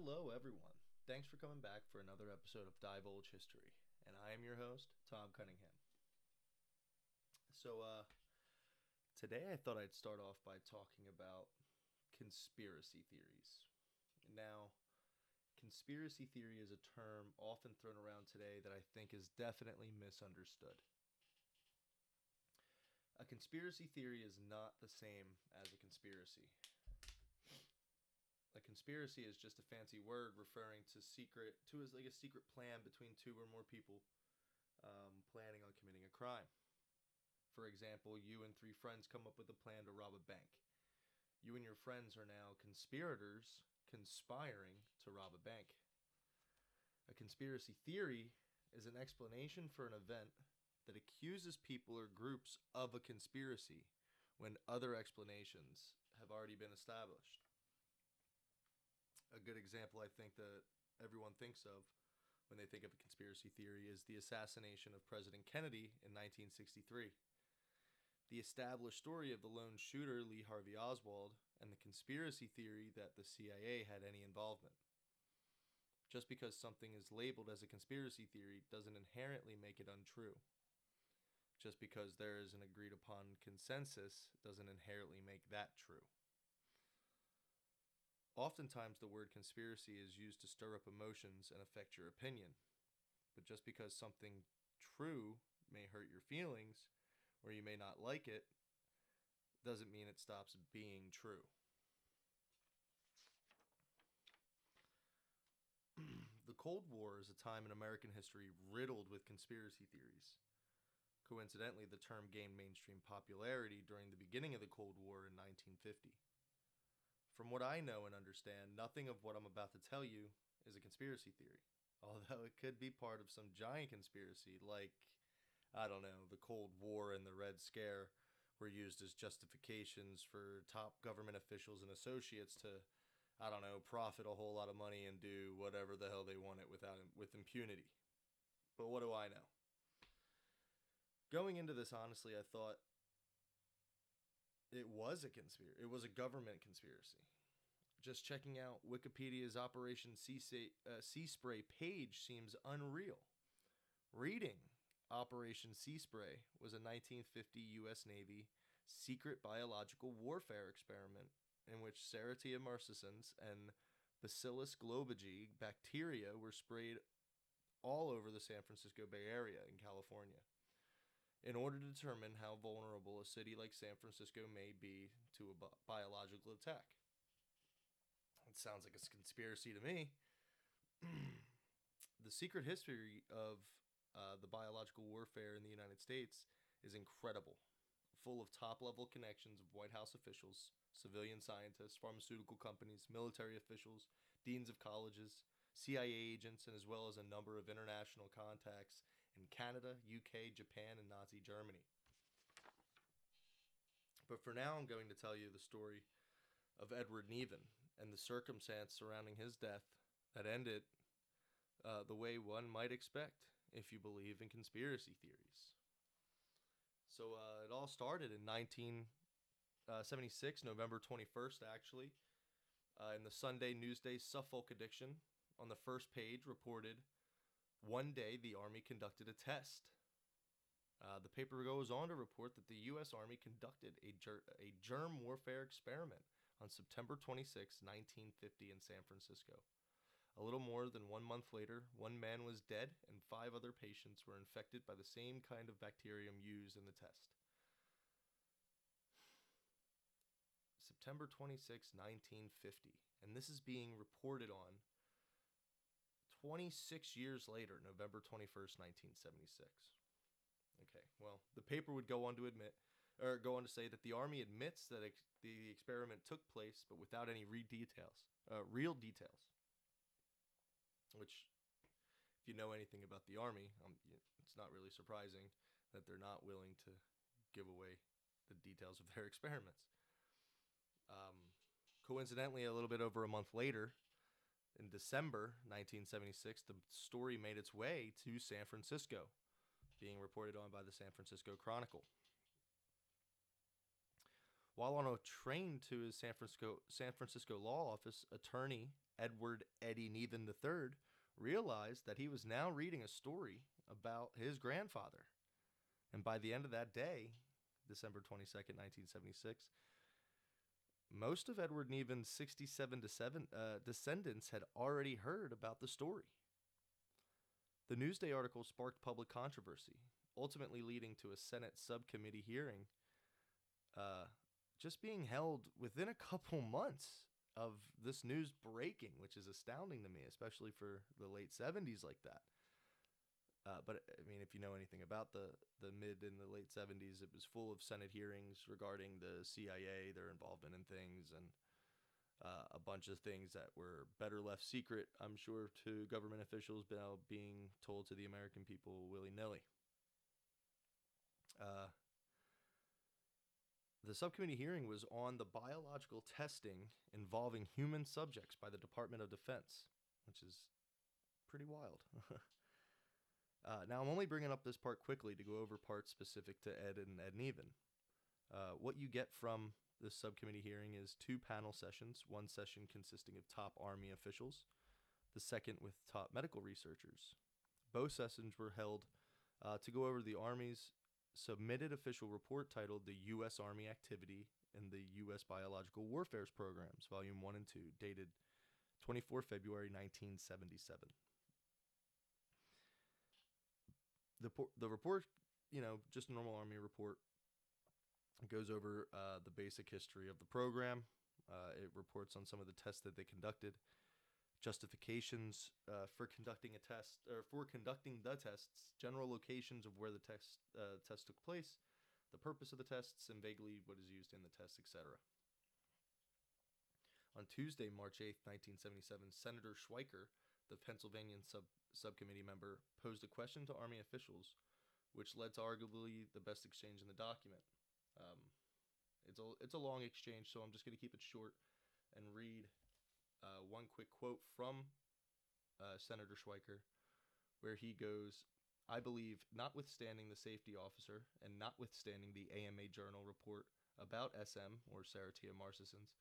Hello, everyone. Thanks for coming back for another episode of Divulge History, and I am your host, Tom Cunningham. So, uh, today I thought I'd start off by talking about conspiracy theories. Now, conspiracy theory is a term often thrown around today that I think is definitely misunderstood. A conspiracy theory is not the same as a conspiracy. A conspiracy is just a fancy word referring to secret to as like a secret plan between two or more people um, planning on committing a crime. For example, you and three friends come up with a plan to rob a bank. You and your friends are now conspirators conspiring to rob a bank. A conspiracy theory is an explanation for an event that accuses people or groups of a conspiracy when other explanations have already been established a good example I think that everyone thinks of when they think of a conspiracy theory is the assassination of President Kennedy in 1963. The established story of the lone shooter Lee Harvey Oswald and the conspiracy theory that the CIA had any involvement. Just because something is labeled as a conspiracy theory doesn't inherently make it untrue. Just because there is an agreed upon consensus doesn't inherently make that true. Oftentimes, the word conspiracy is used to stir up emotions and affect your opinion. But just because something true may hurt your feelings, or you may not like it, doesn't mean it stops being true. the Cold War is a time in American history riddled with conspiracy theories. Coincidentally, the term gained mainstream popularity during the beginning of the Cold War in 1950. From what I know and understand, nothing of what I'm about to tell you is a conspiracy theory. Although it could be part of some giant conspiracy, like, I don't know, the Cold War and the Red Scare were used as justifications for top government officials and associates to, I don't know, profit a whole lot of money and do whatever the hell they wanted without with impunity. But what do I know? Going into this, honestly, I thought it was a conspiracy. It was a government conspiracy. Just checking out Wikipedia's Operation Sea, uh, sea Spray page seems unreal. Reading Operation Sea Spray was a 1950 U.S. Navy secret biological warfare experiment in which Serratia marcescens and Bacillus globigii bacteria were sprayed all over the San Francisco Bay Area in California in order to determine how vulnerable a city like San Francisco may be to a bi- biological attack. Sounds like a conspiracy to me. the secret history of uh, the biological warfare in the United States is incredible, full of top level connections of White House officials, civilian scientists, pharmaceutical companies, military officials, deans of colleges, CIA agents, and as well as a number of international contacts in Canada, UK, Japan, and Nazi Germany. But for now, I'm going to tell you the story of Edward Nevin and the circumstance surrounding his death that ended uh, the way one might expect if you believe in conspiracy theories. So uh, it all started in 1976, uh, November 21st, actually, uh, in the Sunday Newsday Suffolk edition. On the first page, reported one day, the Army conducted a test. Uh, the paper goes on to report that the U.S. Army conducted a, ger- a germ warfare experiment on September 26, 1950, in San Francisco. A little more than one month later, one man was dead and five other patients were infected by the same kind of bacterium used in the test. September 26, 1950, and this is being reported on 26 years later, November 21st, 1976. Okay, well, the paper would go on to admit, or go on to say that the Army admits that ex- the experiment took place, but without any re- details, uh, real details. Which, if you know anything about the Army, um, it's not really surprising that they're not willing to give away the details of their experiments. Um, coincidentally, a little bit over a month later, in December 1976, the story made its way to San Francisco, being reported on by the San Francisco Chronicle. While on a train to his San Francisco San Francisco law office, attorney Edward Eddie Nevin III realized that he was now reading a story about his grandfather. And by the end of that day, December 22nd, 1976, most of Edward Nevin's 67 uh, descendants had already heard about the story. The Newsday article sparked public controversy, ultimately leading to a Senate subcommittee hearing uh, just being held within a couple months of this news breaking, which is astounding to me, especially for the late 70s like that. Uh, but I mean, if you know anything about the the mid and the late '70s, it was full of Senate hearings regarding the CIA, their involvement in things, and uh, a bunch of things that were better left secret. I'm sure to government officials, now being told to the American people willy nilly. Uh, the subcommittee hearing was on the biological testing involving human subjects by the Department of Defense, which is pretty wild. uh, now, I'm only bringing up this part quickly to go over parts specific to Ed and Ed Nevin. Uh, what you get from this subcommittee hearing is two panel sessions, one session consisting of top Army officials, the second with top medical researchers. Both sessions were held uh, to go over the Army's submitted official report titled The U.S. Army Activity in the U.S. Biological Warfare's Programs, Volume 1 and 2, dated 24 February 1977. The, the report, you know, just a normal Army report, goes over uh, the basic history of the program. Uh, it reports on some of the tests that they conducted, justifications uh, for conducting a test or for conducting the tests, general locations of where the test uh, test took place, the purpose of the tests, and vaguely what is used in the tests, etc. On Tuesday, March 8, 1977, Senator Schweiker, the Pennsylvania sub subcommittee member, posed a question to Army officials, which led to arguably the best exchange in the document. Um, it's a it's a long exchange, so I'm just going to keep it short and read uh, one quick quote from uh, Senator Schweiker, where he goes, I believe, notwithstanding the safety officer and notwithstanding the AMA Journal report about SM, or Serratia marcescens,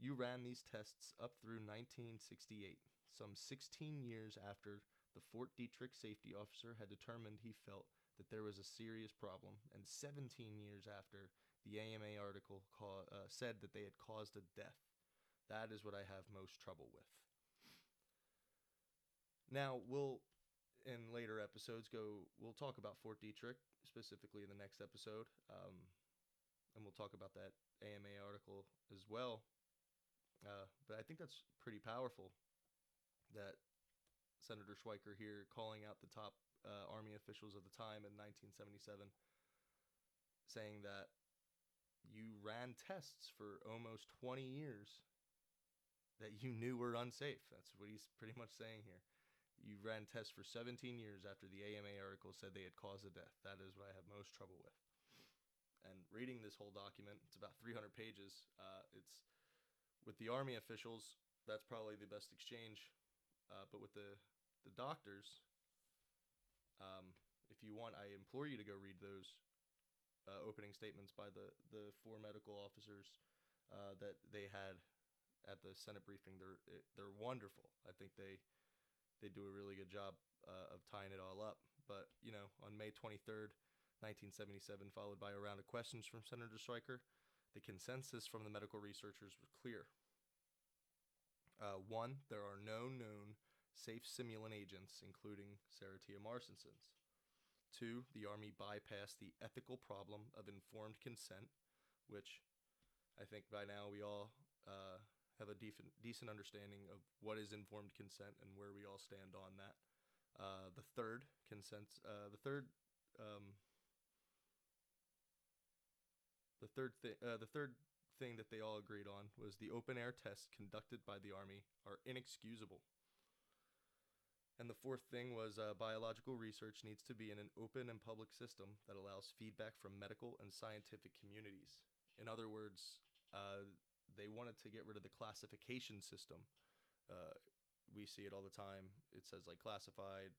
you ran these tests up through 1968, some 16 years after the Fort Detrick safety officer had determined he felt that there was a serious problem, and 17 years after the AMA article ca- uh, said that they had caused a death. That is what I have most trouble with. Now, we'll in later episodes go we'll talk about Fort Detrick specifically in the next episode. Um, and we'll talk about that AMA article as well. Uh, but I think that's pretty powerful that Senator Schweiker here calling out the top uh, Army officials of the time in 1977, saying that you ran tests for almost 20 years that you knew were unsafe. That's what he's pretty much saying here. You ran tests for 17 years after the AMA article said they had caused a death. That is what I have most trouble with. And reading this whole document, it's about 300 pages. Uh, it's with the Army officials, that's probably the best exchange. Uh, but with the, the doctors, um, if you want, I implore you to go read those uh, opening statements by the, the four medical officers uh, that they had at the Senate briefing. They're they're wonderful. I think they they do a really good job uh, of tying it all up. But you know, on May 23rd, 1977, followed by a round of questions from Senator Schweiker, the consensus from the medical researchers was clear. Uh, one, there are no known safe simulant agents, including Serratia marcescens. Two, the Army bypassed the ethical problem of informed consent, which I think by now we all uh, have a decent decent understanding of what is informed consent and where we all stand on that. Uh, the third consent, uh, the third, um, the third thing, uh, the third thing that they all agreed on was the open air tests conducted by the army are inexcusable. And the fourth thing was uh, biological research needs to be in an open and public system that allows feedback from medical and scientific communities. In other words, uh, they wanted to get rid of the classification system. Uh, we see it all the time. It says like classified,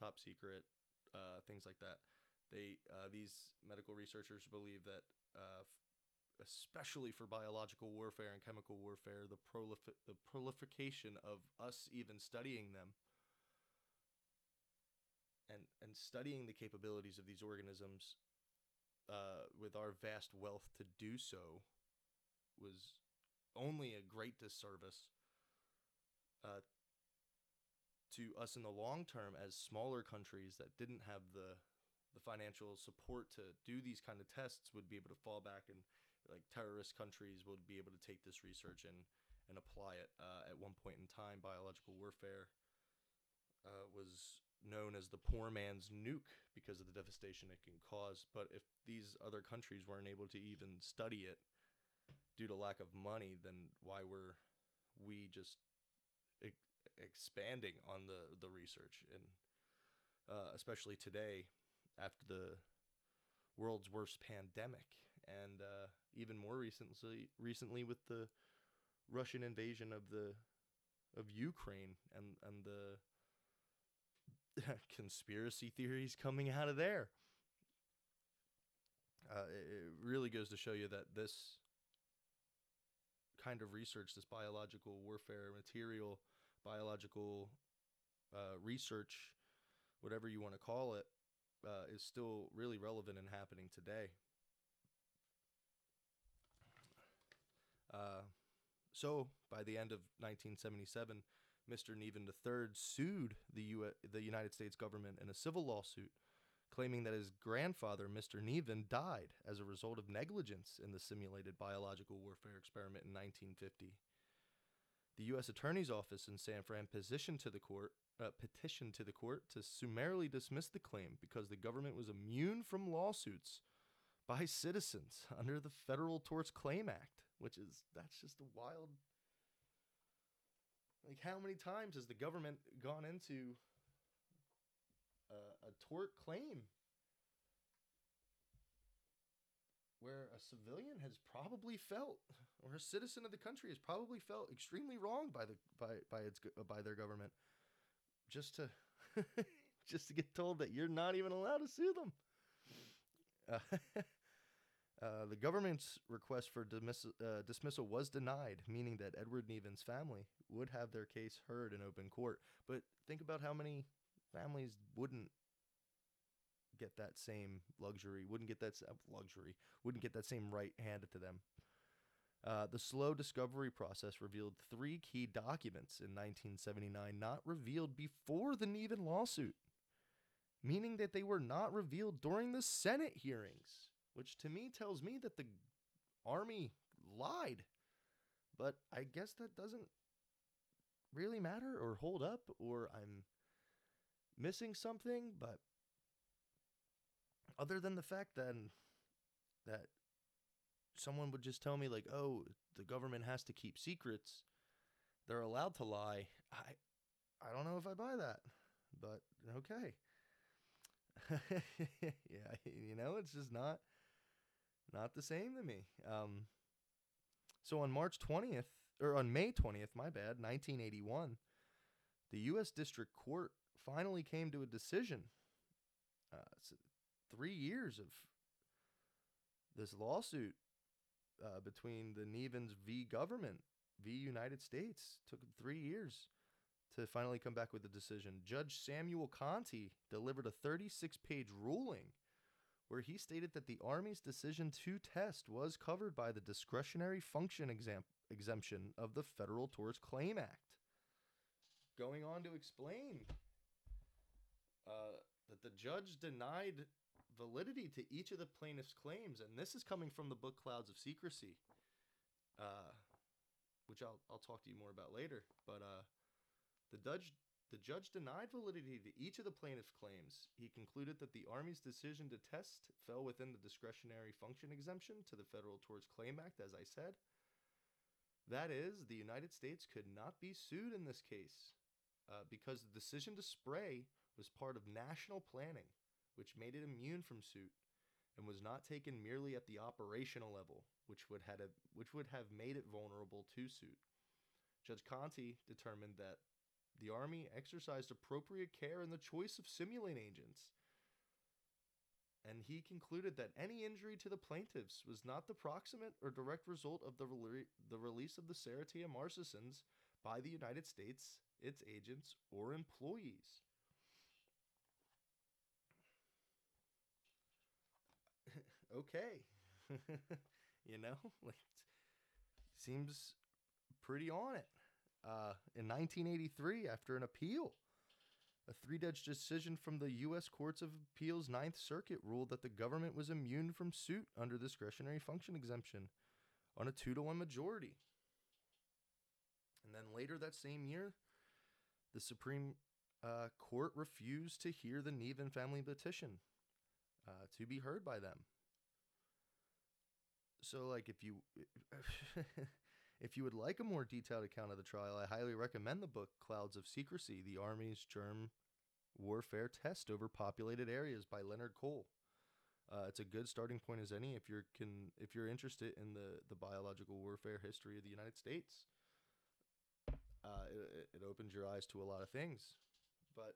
top secret, uh, things like that. They uh, these medical researchers believe that uh, especially for biological warfare and chemical warfare, the prolif- the prolification of us even studying them and and studying the capabilities of these organisms uh, with our vast wealth to do so was only a great disservice uh, to us in the long term as smaller countries that didn't have the the financial support to do these kind of tests would be able to fall back and like terrorist countries would be able to take this research and and apply it. Uh, at one point in time biological warfare uh, was known as the poor man's nuke because of the devastation it can cause. But if these other countries weren't able to even study it due to lack of money then why were we just e- expanding on the the research and uh, especially today after the world's worst pandemic, and uh, even more recently, recently with the Russian invasion of the of Ukraine and and the conspiracy theories coming out of there. Uh, it really goes to show you that this kind of research, this biological warfare material, biological uh, research, whatever you want to call it, uh, is still really relevant and happening today. Uh, so, by the end of 1977, Mr. Nevin III sued the, U- the United States government in a civil lawsuit, claiming that his grandfather, Mr. Nevin, died as a result of negligence in the simulated biological warfare experiment in 1950. The U.S. Attorney's Office in San Fran petitioned to the court, uh, petitioned to the court to summarily dismiss the claim because the government was immune from lawsuits by citizens under the Federal Torts Claim Act, which is that's just a wild. Like, how many times has the government gone into a, a tort claim where a civilian has probably felt or a citizen of the country has probably felt extremely wronged by the by by its by their government just to just to get told that you're not even allowed to sue them uh, uh, the government's request for dismiss- uh, dismissal was denied, meaning that Edward Nevin's family would have their case heard in open court. But think about how many families wouldn't get that same luxury, wouldn't get that luxury, wouldn't get that same right handed to them. Uh, the slow discovery process revealed three key documents in 1979 not revealed before the Nevin lawsuit, meaning that they were not revealed during the Senate hearings, which to me tells me that the Army lied. But I guess that doesn't really matter or hold up, or I'm missing something. But other than the fact that that someone would just tell me like, "Oh, the government has to keep secrets. They're allowed to lie." I I don't know if I buy that. But okay. yeah, you know, it's just not not the same to me. Um so on March 20th or on May 20th, my bad, 1981, the US District Court finally came to a decision. Uh, 3 years of this lawsuit uh, between the Nevins v. government v. United States. Took three years to finally come back with a decision. Judge Samuel Conti delivered a 36 page ruling where he stated that the Army's decision to test was covered by the discretionary function exam- exemption of the Federal Torts Claim Act. Going on to explain uh, that the judge denied validity to each of the plaintiff's claims, and this is coming from the book Clouds of Secrecy, uh, which I'll I'll talk to you more about later. But uh, the judge the judge denied validity to each of the plaintiff's claims. He concluded that the Army's decision to test fell within the discretionary function exemption to the Federal Torts Claim Act, as I said. That is, the United States could not be sued in this case uh, because the decision to spray was part of national planning which made it immune from suit and was not taken merely at the operational level, which would, had a, which would have made it vulnerable to suit. Judge Conti determined that the Army exercised appropriate care in the choice of simulant agents and he concluded that any injury to the plaintiffs was not the proximate or direct result of the, the release of the Serratia marcescens by the United States, its agents, or employees. Okay. you know, like seems pretty on it. Uh, in 1983, after an appeal, a three judge decision from the U.S. Courts of Appeals Ninth Circuit ruled that the government was immune from suit under discretionary function exemption on a two to one majority. And then later that same year, the Supreme uh, Court refused to hear the Nevin family petition uh, to be heard by them. So, like, if you if you would like a more detailed account of the trial, I highly recommend the book Clouds of Secrecy: The Army's Germ Warfare Test Over Populated Areas by Leonard Cole. Uh, it's a good starting point as any if you're can if you're interested in the the biological warfare history of the United States. Uh, it, it opens your eyes to a lot of things, but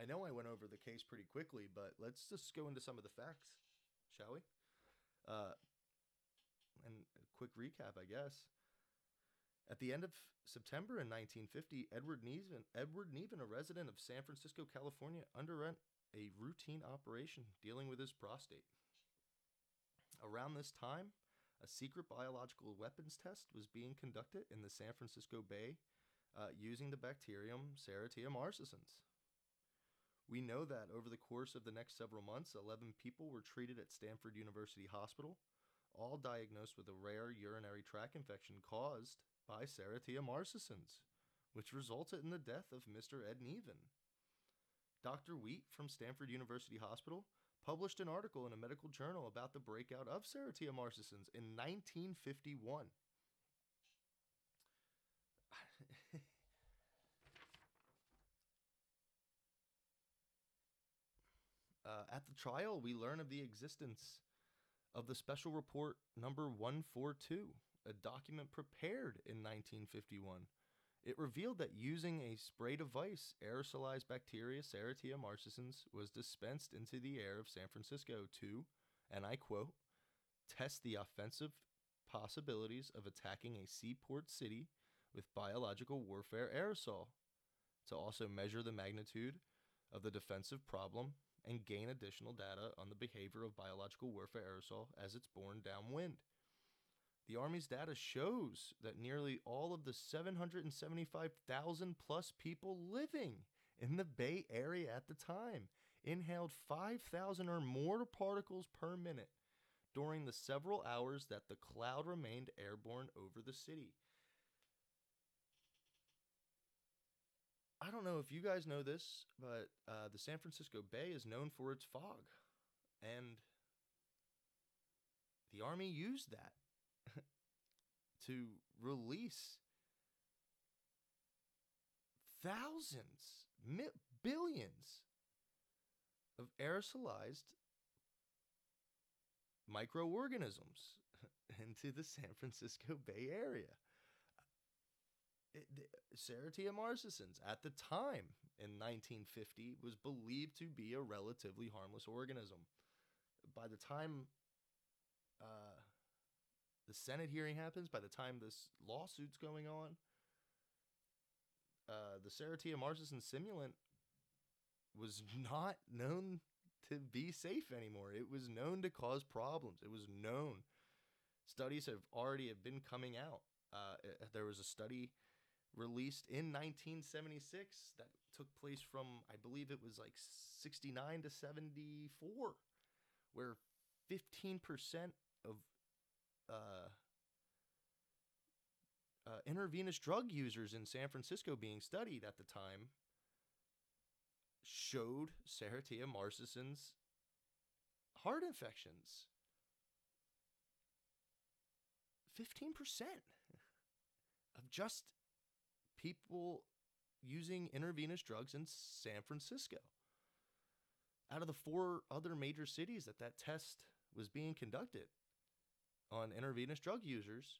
I know I went over the case pretty quickly, but let's just go into some of the facts, shall we? Uh, and a quick recap, I guess. At the end of September in 1950, Edward Nevin, Edward Nevin, a resident of San Francisco, California, underwent a routine operation dealing with his prostate. Around this time, a secret biological weapons test was being conducted in the San Francisco Bay uh, using the bacterium Serratia marcescens. We know that over the course of the next several months, 11 people were treated at Stanford University Hospital, all diagnosed with a rare urinary tract infection caused by Serratia marcescens, which resulted in the death of Mr. Ed Nevin. Dr. Wheat from Stanford University Hospital published an article in a medical journal about the breakout of Serratia marcescens in 1951. uh, at the trial, we learn of the existence of the special report number 142, a document prepared in 1951. It revealed that using a spray device, aerosolized bacteria Serratia marcescens was dispensed into the air of San Francisco to, and I quote, test the offensive possibilities of attacking a seaport city with biological warfare aerosol, to also measure the magnitude of the defensive problem and gain additional data on the behavior of biological warfare aerosol as it's borne downwind. The Army's data shows that nearly all of the 775,000 plus people living in the Bay Area at the time inhaled 5,000 or more particles per minute during the several hours that the cloud remained airborne over the city. I don't know if you guys know this, but uh, the San Francisco Bay is known for its fog. And the Army used that to release thousands, mi- billions of aerosolized microorganisms into the San Francisco Bay Area. The, Serratia marcescens at the time in 1950 was believed to be a relatively harmless organism. By the time uh, the Senate hearing happens, by the time this lawsuit's going on, uh, the Serratia marcescens simulant was not known to be safe anymore. It was known to cause problems. It was known. Studies have already have been coming out. Uh, there was a study released in 1976 that took place from I believe it was like 69 to 74 where 15% of uh, uh, intravenous drug users in San Francisco being studied at the time showed Serratia marcescens heart infections. 15% of just people using intravenous drugs in San Francisco. Out of the four other major cities that that test was being conducted on intravenous drug users,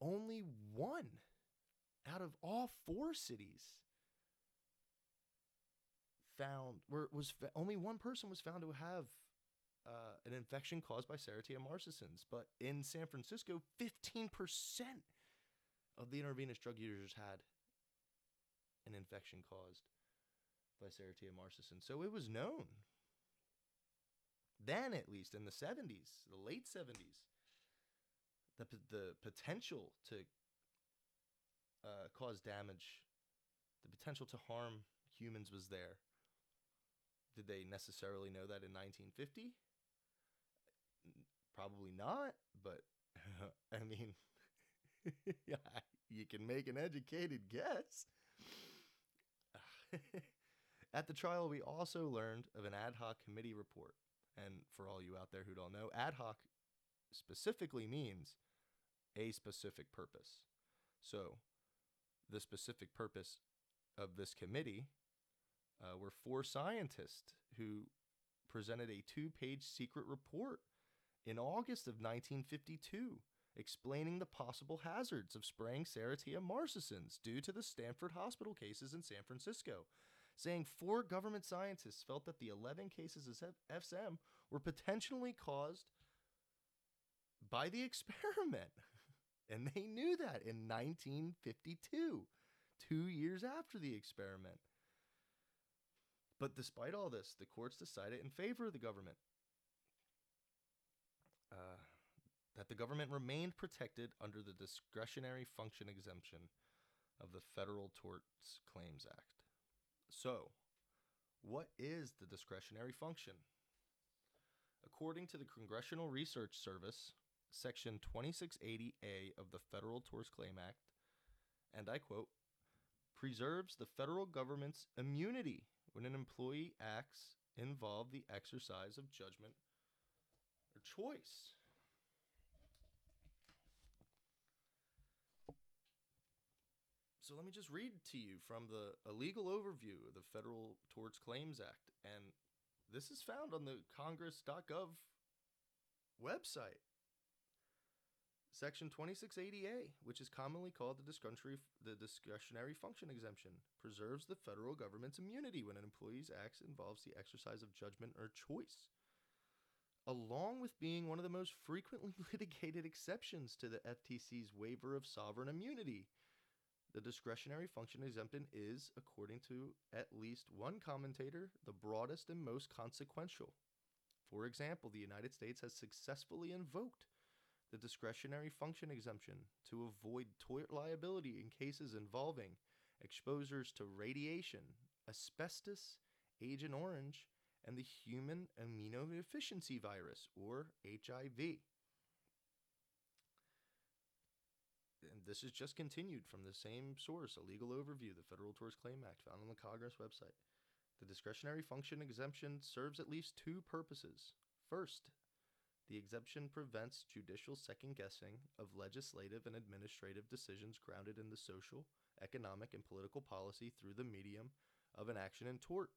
only one out of all four cities found were was only one person was found to have uh, an infection caused by Serratia marcescens, but in San Francisco, 15% of the intravenous drug users had an infection caused by Serratia marcescens. So it was known. Then, at least in the 70s, the late 70s, the, the potential to uh, cause damage, the potential to harm humans was there. Did they necessarily know that in 1950? Probably not, but I mean, you can make an educated guess. At the trial, we also learned of an ad hoc committee report. And for all you out there who don't know, ad hoc specifically means a specific purpose. So, the specific purpose of this committee uh, were four scientists who presented a two page secret report in August of 1952 explaining the possible hazards of spraying Serratia marcescens due to the Stanford hospital cases in San Francisco, saying four government scientists felt that the 11 cases of FSM were potentially caused by the experiment. And they knew that in 1952, two years after the experiment. But despite all this, the courts decided in favor of the government. Uh, that the government remained protected under the discretionary function exemption of the Federal Torts Claims Act. So, what is the discretionary function? According to the Congressional Research Service, Section 2680A of the Federal Torts Claim Act, and I quote, preserves the federal government's immunity when an employee acts involve the exercise of judgment or choice. So let me just read to you from the a legal overview of the Federal Torts Claims Act, and this is found on the Congress.gov website. Section 2680A, which is commonly called the discretionary, the discretionary function exemption, preserves the federal government's immunity when an employee's acts involves the exercise of judgment or choice, along with being one of the most frequently litigated exceptions to the FTC's waiver of sovereign immunity. The discretionary function exemption is, according to at least one commentator, the broadest and most consequential. For example, the United States has successfully invoked the discretionary function exemption to avoid tort liability in cases involving exposures to radiation, asbestos, Agent Orange, and the human immunodeficiency virus, or HIV. And this is just continued from the same source, a legal overview, the Federal Torts Claim Act, found on the Congress website. The discretionary function exemption serves at least two purposes. First, the exemption prevents judicial second guessing of legislative and administrative decisions grounded in the social, economic, and political policy through the medium of an action in tort.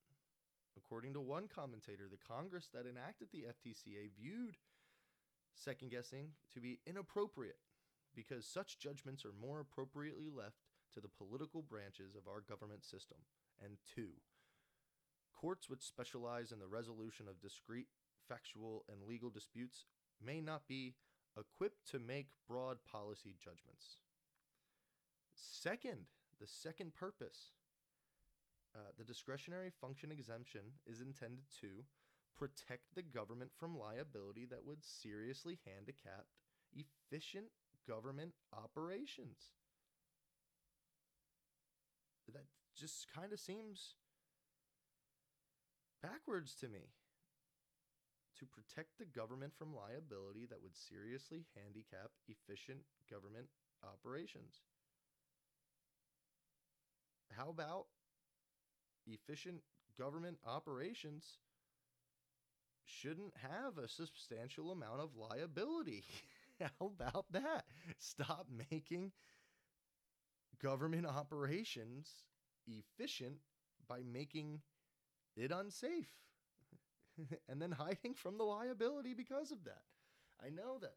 According to one commentator, the Congress that enacted the FTCA viewed second guessing to be inappropriate because such judgments are more appropriately left to the political branches of our government system. And two, courts which specialize in the resolution of discrete factual and legal disputes may not be equipped to make broad policy judgments. Second, the second purpose, uh, the discretionary function exemption is intended to protect the government from liability that would seriously handicap efficient government operations. That just kind of seems backwards to me. To protect the government from liability that would seriously handicap efficient government operations. How about efficient government operations shouldn't have a substantial amount of liability? How about that? Stop making government operations efficient by making it unsafe and then hiding from the liability because of that. I know that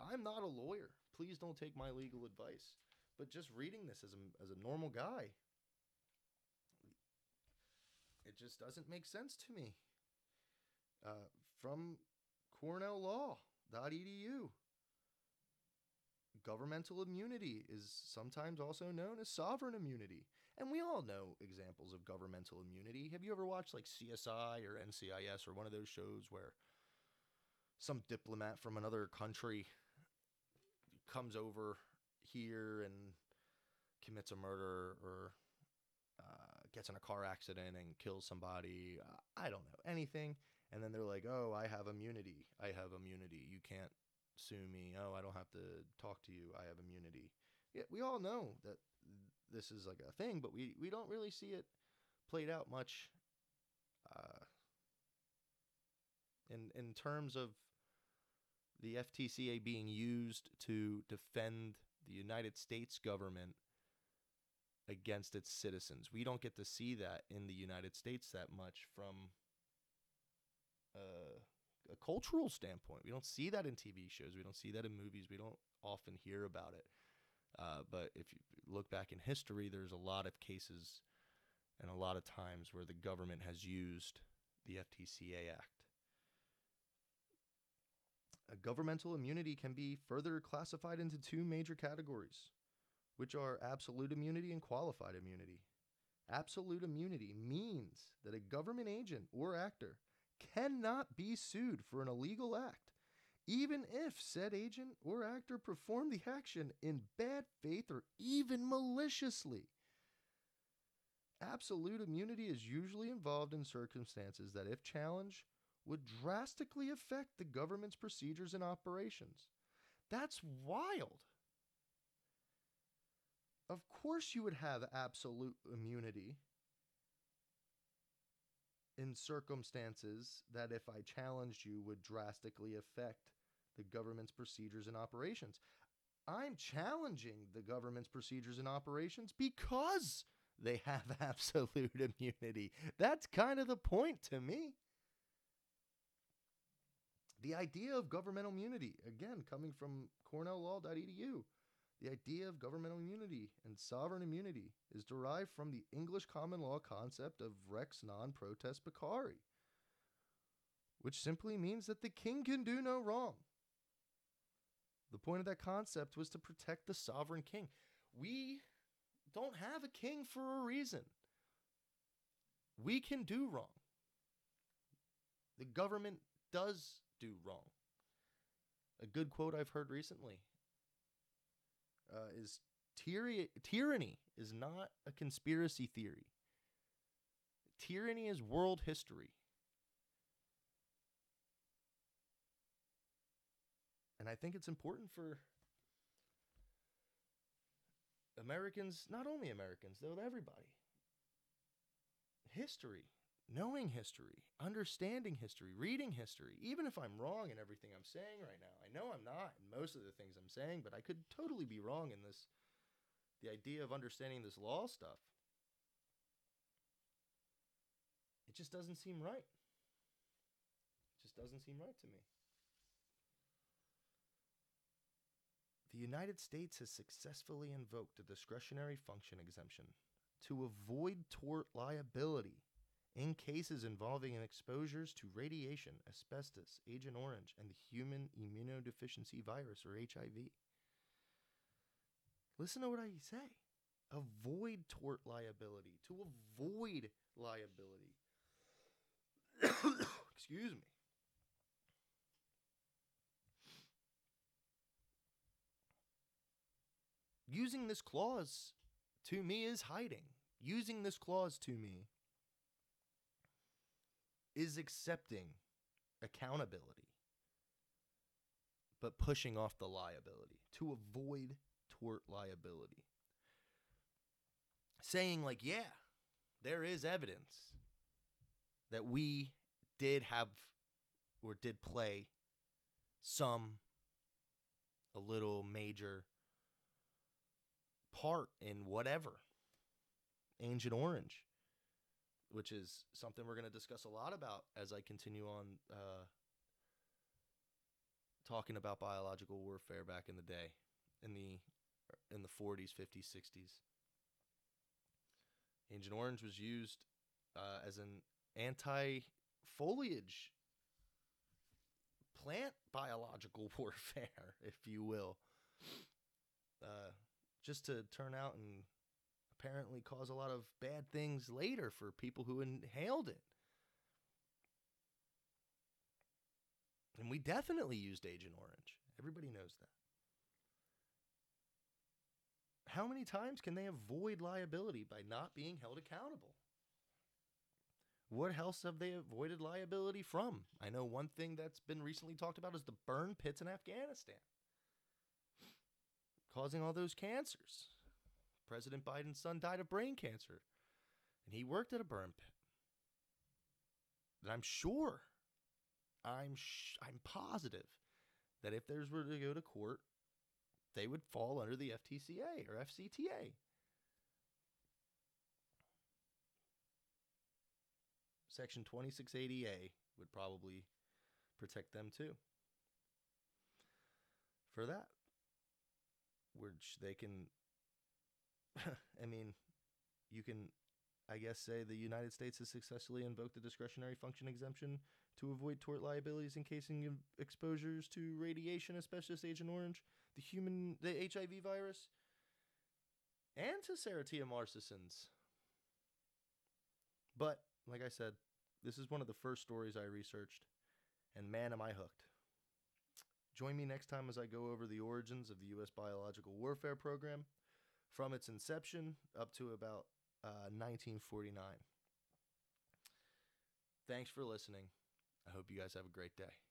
I'm not a lawyer. Please don't take my legal advice. But just reading this as a, as a normal guy, it just doesn't make sense to me. Uh, from cornelllaw.edu. Governmental immunity is sometimes also known as sovereign immunity. And we all know examples of governmental immunity. Have you ever watched like CSI or NCIS or one of those shows where some diplomat from another country comes over here and commits a murder or uh, gets in a car accident and kills somebody? I don't know anything. And then they're like, oh, I have immunity. I have immunity. You can't sue me. Oh, I don't have to talk to you. I have immunity. Yeah, we all know that this is like a thing, but we, we don't really see it played out much uh, in in terms of the FTCA being used to defend the United States government against its citizens. We don't get to see that in the United States that much from uh, a cultural standpoint. We don't see that in TV shows. We don't see that in movies. We don't often hear about it. Uh, but if you look back in history, there's a lot of cases and a lot of times where the government has used the FTCA Act. A governmental immunity can be further classified into two major categories, which are absolute immunity and qualified immunity. Absolute immunity means that a government agent or actor cannot be sued for an illegal act, even if said agent or actor performed the action in bad faith or even maliciously. Absolute immunity is usually involved in circumstances that, if challenged, would drastically affect the government's procedures and operations. That's wild. Of course, you would have absolute immunity in circumstances that, if I challenged you, would drastically affect the government's procedures and operations. I'm challenging the government's procedures and operations because they have absolute immunity. That's kind of the point to me. The idea of governmental immunity, again, coming from cornelllaw.edu, the idea of governmental immunity and sovereign immunity is derived from the English common law concept of rex non potest peccari, which simply means that the king can do no wrong. The point of that concept was to protect the sovereign king. We don't have a king for a reason. We can do wrong. The government does do wrong. A good quote I've heard recently is tyranny, tyranny is not a conspiracy theory. Tyranny is world history. And I think it's important for Americans, not only Americans, though, everybody. History, knowing history, understanding history, reading history, even if I'm wrong in everything I'm saying right now. I know I'm not in most of the things I'm saying, but I could totally be wrong in this the idea of understanding this law stuff. It just doesn't seem right. It just doesn't seem right to me. The United States has successfully invoked a discretionary function exemption to avoid tort liability in cases involving exposures to radiation, asbestos, Agent Orange, and the human immunodeficiency virus or HIV. Listen to what I say. Avoid tort liability, to avoid liability. Excuse me. Using this clause to me is hiding. Using this clause to me is accepting accountability, but pushing off the liability to avoid tort liability. Saying, like, yeah, there is evidence that we did have or did play some a little major part in whatever Agent Orange which is something we're going to discuss a lot about as I continue on uh, talking about biological warfare back in the day, in the in the 40s, 50s, 60s. Agent Orange was used uh, as an anti foliage plant biological warfare, if you will. Uh, just to turn out and apparently cause a lot of bad things later for people who inhaled it. And we definitely used Agent Orange. Everybody knows that. How many times can they avoid liability by not being held accountable? What else have they avoided liability from? I know one thing that's been recently talked about is the burn pits in Afghanistan, causing all those cancers. President Biden's son died of brain cancer, and he worked at a burn pit. And I'm sure, I'm sh- I'm positive that if theirs were to go to court, they would fall under the FTCA or FCTA. Section 2680A would probably protect them too. For that, which they can, I mean, you can, I guess, say the United States has successfully invoked the discretionary function exemption to avoid tort liabilities in casing exposures to radiation, asbestos, Agent Orange, the human, the HIV virus, and to Serratia marcescens. But, like I said, this is one of the first stories I researched, and man, am I hooked. Join me next time as I go over the origins of the U.S. Biological Warfare Program from its inception up to about uh, 1949. Thanks for listening. I hope you guys have a great day.